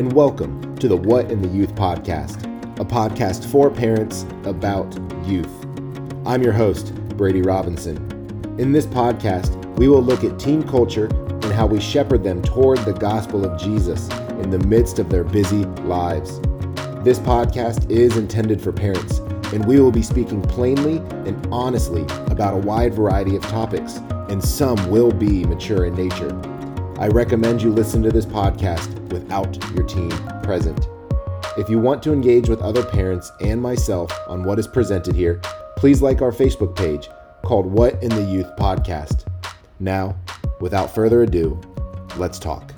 and welcome to the What in the Youth podcast, a podcast for parents about youth. I'm your host, Brady Robinson. In this podcast, we will look at teen culture and how we shepherd them toward the gospel of Jesus in the midst of their busy lives. This podcast is intended for parents, and we will be speaking plainly and honestly about a wide variety of topics, and some will be mature in nature. I recommend you listen to this podcast without your team present. If you want to engage with other parents and myself on what is presented here, please like our Facebook page called What in the Youth Podcast. Now, without further ado, let's talk.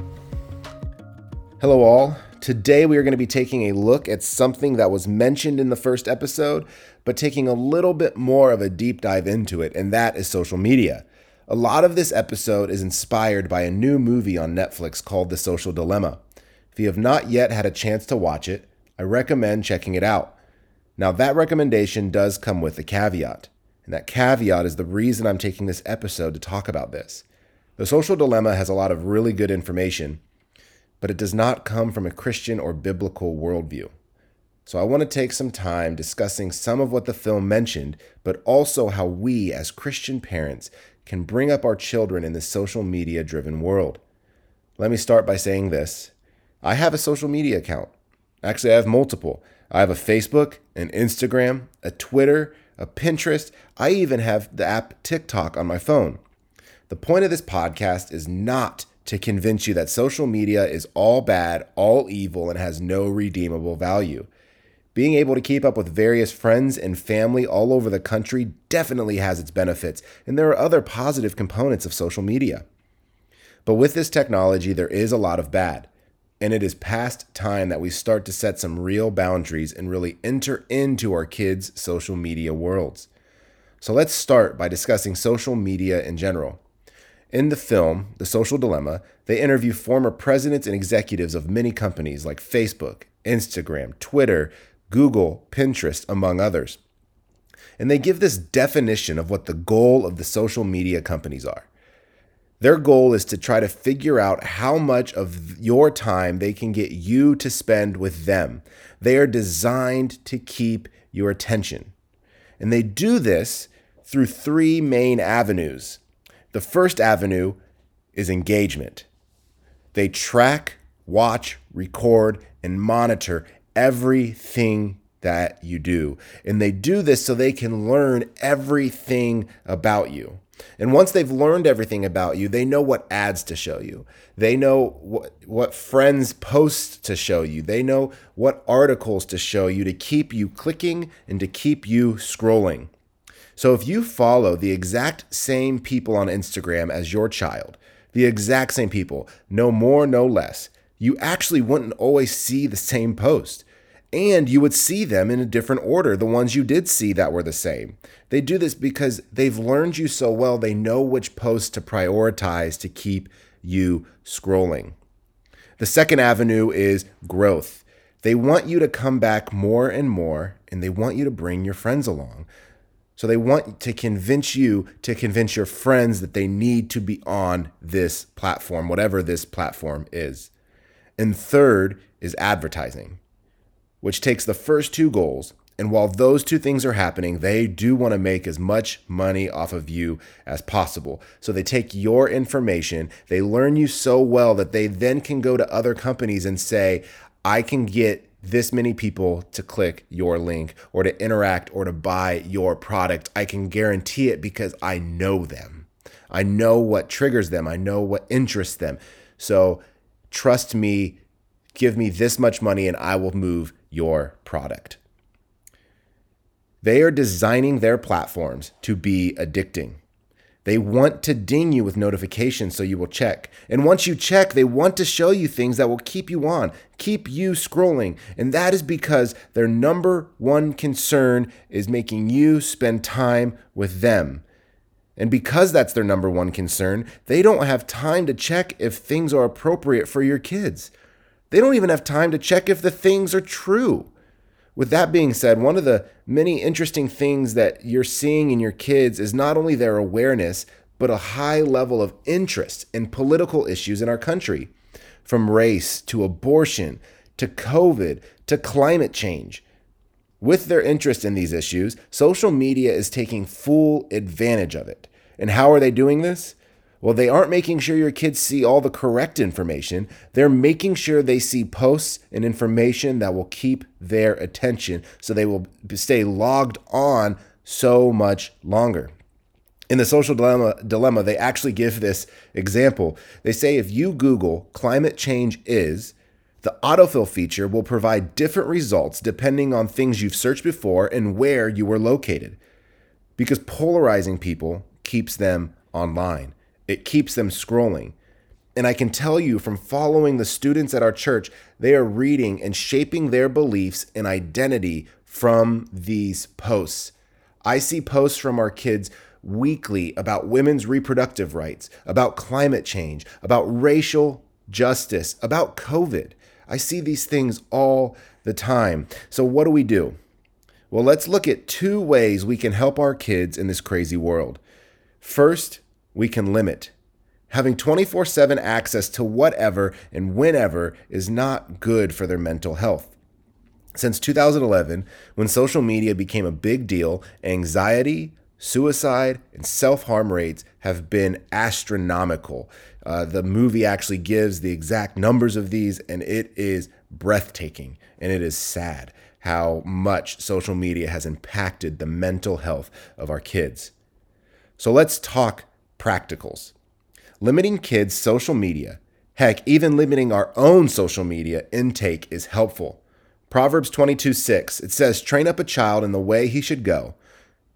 Hello, all. Today, we are going to be taking a look at something that was mentioned in the first episode, but taking a little bit more of a deep dive into it, and that is social media. A lot of this episode is inspired by a new movie on Netflix called The Social Dilemma. If you have not yet had a chance to watch it, I recommend checking it out. Now, that recommendation does come with a caveat, and that caveat is the reason I'm taking this episode to talk about this. The Social Dilemma has a lot of really good information but it does not come from a Christian or biblical worldview. So I want to take some time discussing some of what the film mentioned, but also how we as Christian parents can bring up our children in this social media driven world. Let me start by saying this I have a social media account. Actually, I have multiple. I have a Facebook, an Instagram, a Twitter, a Pinterest. I even have the app TikTok on my phone. The point of this podcast is not to convince you that social media is all bad, all evil, and has no redeemable value. Being able to keep up with various friends and family all over the country definitely has its benefits, and there are other positive components of social media. But with this technology, there is a lot of bad, and it is past time that we start to set some real boundaries and really enter into our kids' social media worlds. So let's start by discussing social media in general. In the film, The Social Dilemma, they interview former presidents and executives of many companies like Facebook, Instagram, Twitter, Google, Pinterest, among others. And they give this definition of what the goal of the social media companies are. Their goal is to try to figure out how much of your time they can get you to spend with them. They are designed to keep your attention. And they do this through three main avenues the first avenue is engagement. They track, watch, record, and monitor everything that you do. And they do this so they can learn everything about you. And once they've learned everything about you, they know what ads to show you. They know what, what friends post to show you. They know what articles to show you to keep you clicking and to keep you scrolling. So if you follow the exact same people on Instagram as your child, the exact same people, no more, no less, you actually wouldn't always see the same post. And you would see them in a different order, the ones you did see that were the same. They do this because they've learned you so well, they know which posts to prioritize to keep you scrolling. The second avenue is growth. They want you to come back more and more, and they want you to bring your friends along. So they want to convince you to convince your friends that they need to be on this platform, whatever this platform is. And third is advertising, which takes the first two goals. And while those two things are happening, they do want to make as much money off of you as possible. So they take your information, they learn you so well that they then can go to other companies and say, I can get this many people to click your link or to interact or to buy your product. I can guarantee it because I know them. I know what triggers them, I know what interests them. So trust me, give me this much money and I will move your product. They are designing their platforms to be addicting. They want to ding you with notifications so you will check. And once you check, they want to show you things that will keep you on, keep you scrolling. And that is because their number one concern is making you spend time with them. And because that's their number one concern, they don't have time to check if things are appropriate for your kids. They don't even have time to check if the things are true. With that being said, one of the many interesting things that you're seeing in your kids is not only their awareness, but a high level of interest in political issues in our country. from race to abortion to COVID to climate change. With their interest in these issues, social media is taking full advantage of it. And how are they doing this? Well, they aren't making sure your kids see all the correct information. They're making sure they see posts and information that will keep their attention so they will stay logged on so much longer. In the social dilemma, dilemma, they actually give this example. They say if you Google climate change is, the autofill feature will provide different results depending on things you've searched before and where you were located. Because polarizing people keeps them online, it keeps them scrolling. And I can tell you from following the students at our church, they are reading and shaping their beliefs and identity from these posts. I see posts from our kids weekly about women's reproductive rights, about climate change, about racial justice, about COVID. I see these things all the time. So, what do we do? Well, let's look at two ways we can help our kids in this crazy world. First, we can limit. Having 24 7 access to whatever and whenever is not good for their mental health. Since 2011, when social media became a big deal, anxiety, suicide, and self harm rates have been astronomical. Uh, the movie actually gives the exact numbers of these, and it is breathtaking and it is sad how much social media has impacted the mental health of our kids. So let's talk practicals. Limiting kids' social media, heck, even limiting our own social media intake is helpful. Proverbs 22 6, it says, Train up a child in the way he should go,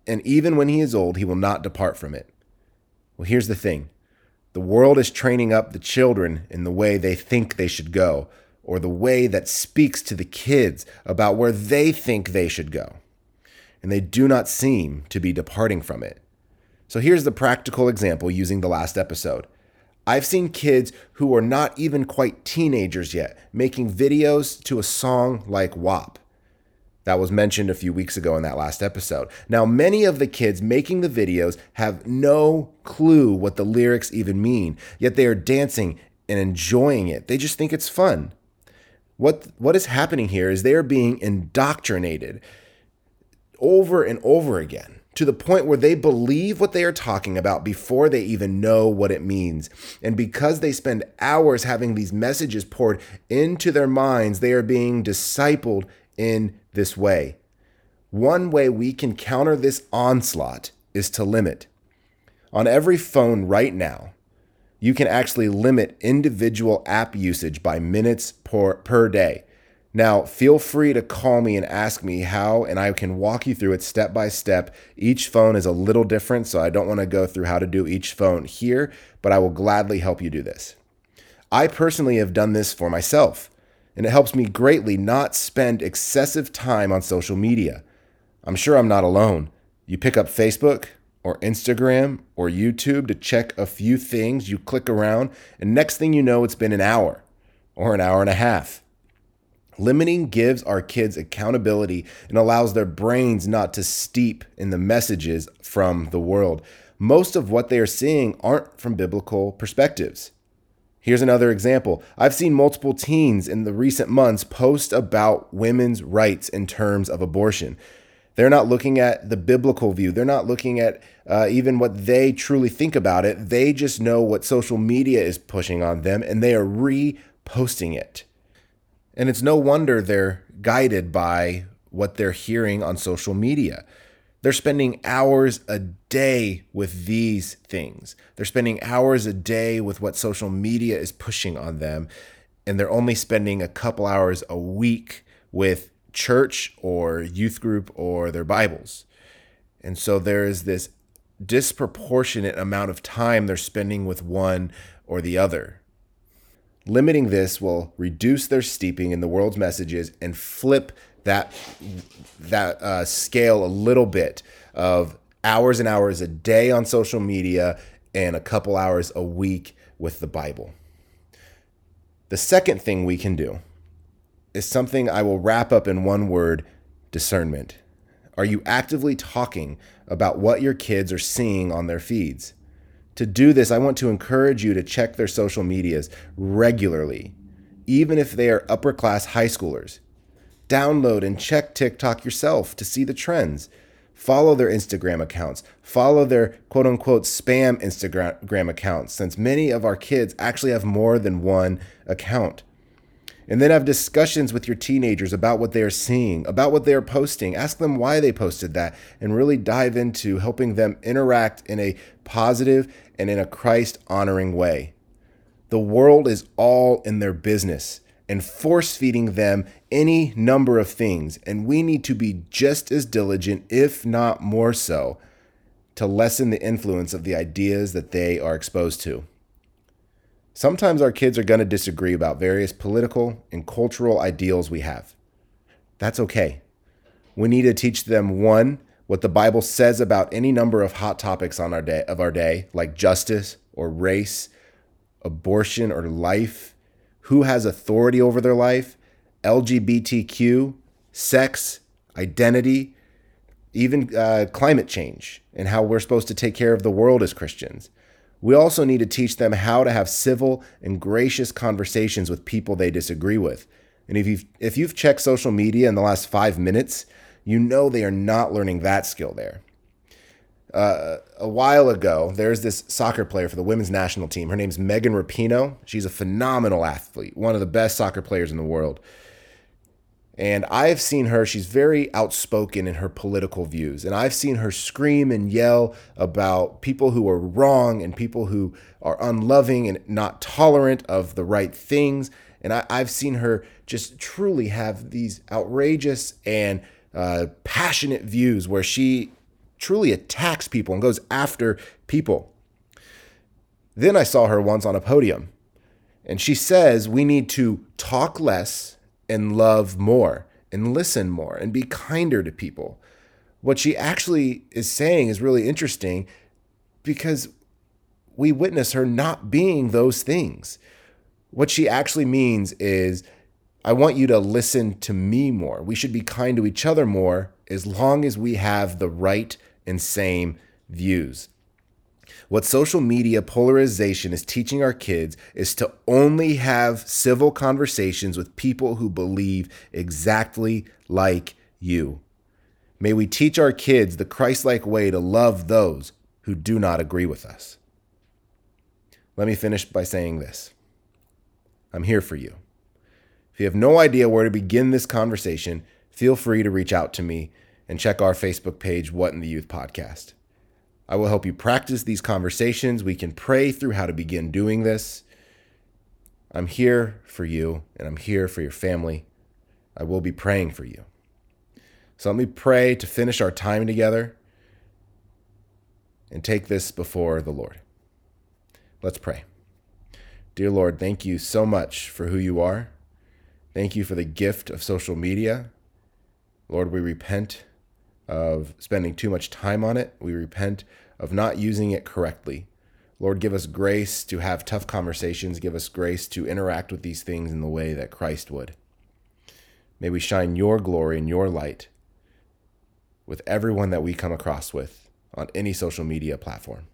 and even when he is old, he will not depart from it. Well, here's the thing the world is training up the children in the way they think they should go, or the way that speaks to the kids about where they think they should go. And they do not seem to be departing from it. So here's the practical example using the last episode. I've seen kids who are not even quite teenagers yet making videos to a song like WAP. That was mentioned a few weeks ago in that last episode. Now, many of the kids making the videos have no clue what the lyrics even mean, yet they are dancing and enjoying it. They just think it's fun. What, what is happening here is they are being indoctrinated over and over again to the point where they believe what they are talking about before they even know what it means. And because they spend hours having these messages poured into their minds, they are being discipled in this way. One way we can counter this onslaught is to limit. On every phone right now, you can actually limit individual app usage by minutes per, per day. Now, feel free to call me and ask me how, and I can walk you through it step by step. Each phone is a little different, so I don't want to go through how to do each phone here, but I will gladly help you do this. I personally have done this for myself, and it helps me greatly not spend excessive time on social media. I'm sure I'm not alone. You pick up Facebook or Instagram or YouTube to check a few things, you click around, and next thing you know, it's been an hour or an hour and a half. Limiting gives our kids accountability and allows their brains not to steep in the messages from the world. Most of what they are seeing aren't from biblical perspectives. Here's another example. I've seen multiple teens in the recent months post about women's rights in terms of abortion. They're not looking at the biblical view. They're not looking at uh, even what they truly think about it. They just know what social media is pushing on them and they are reposting it. And it's no wonder they're guided by what they're hearing on social media. They're spending hours a day with these things. They're spending hours a day with what social media is pushing on them. And they're only spending a couple hours a week with church or youth group or their Bibles. And so there is this disproportionate amount of time they're spending with one or the other. Limiting this will reduce their steeping in the world's messages and flip that that uh, scale a little bit of hours and hours a day on social media and a couple hours a week with the Bible. The second thing we can do is something I will wrap up in one word discernment. Are you actively talking about what your kids are seeing on their feeds? To do this, I want to encourage you to check their social medias regularly, even if they are upper class high schoolers. Download and check TikTok yourself to see the trends. Follow their Instagram accounts. Follow their quote unquote spam Instagram accounts, since many of our kids actually have more than one account. And then have discussions with your teenagers about what they are seeing, about what they are posting. Ask them why they posted that, and really dive into helping them interact in a positive and in a Christ honoring way. The world is all in their business and force feeding them any number of things. And we need to be just as diligent, if not more so, to lessen the influence of the ideas that they are exposed to. Sometimes our kids are going to disagree about various political and cultural ideals we have. That's okay. We need to teach them one, what the Bible says about any number of hot topics on our day of our day, like justice or race, abortion or life, who has authority over their life, LGBTQ, sex, identity, even uh, climate change, and how we're supposed to take care of the world as Christians. We also need to teach them how to have civil and gracious conversations with people they disagree with. And if you've, if you've checked social media in the last five minutes, you know they are not learning that skill there. Uh, a while ago, there's this soccer player for the women's national team. Her name's Megan Rapinoe. She's a phenomenal athlete, one of the best soccer players in the world. And I've seen her, she's very outspoken in her political views. And I've seen her scream and yell about people who are wrong and people who are unloving and not tolerant of the right things. And I, have seen her just truly have these outrageous and uh, passionate views where she truly attacks people and goes after people. Then I saw her once on a podium, and she says we need to talk less and love more and listen more and be kinder to people. What she actually is saying is really interesting because we witness her not being those things. What she actually means is I want you to listen to me more. We should be kind to each other more as long as we have the right and same views. What social media polarization is teaching our kids is to only have civil conversations with people who believe exactly like you. May we teach our kids the Christ like way to love those who do not agree with us. Let me finish by saying this I'm here for you. If you have no idea where to begin this conversation, feel free to reach out to me and check our Facebook page, What in the Youth Podcast. I will help you practice these conversations. We can pray through how to begin doing this. I'm here for you and I'm here for your family. I will be praying for you. So let me pray to finish our time together and take this before the Lord. Let's pray. Dear Lord, thank you so much for who you are. Thank you for the gift of social media. Lord, we repent of spending too much time on it. We repent of not using it correctly. Lord, give us grace to have tough conversations. Give us grace to interact with these things in the way that Christ would. May we shine your glory and your light with everyone that we come across with on any social media platform.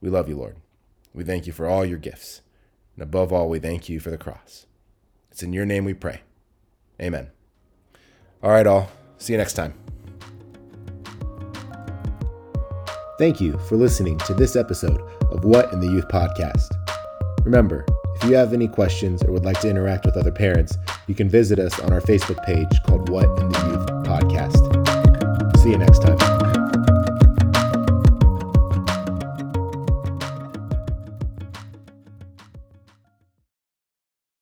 We love you, Lord. We thank you for all your gifts. And above all, we thank you for the cross. It's in your name we pray. Amen. All right, all. See you next time. Thank you for listening to this episode of What in the Youth podcast. Remember, if you have any questions or would like to interact with other parents, you can visit us on our Facebook page called What in the Youth podcast. See you next.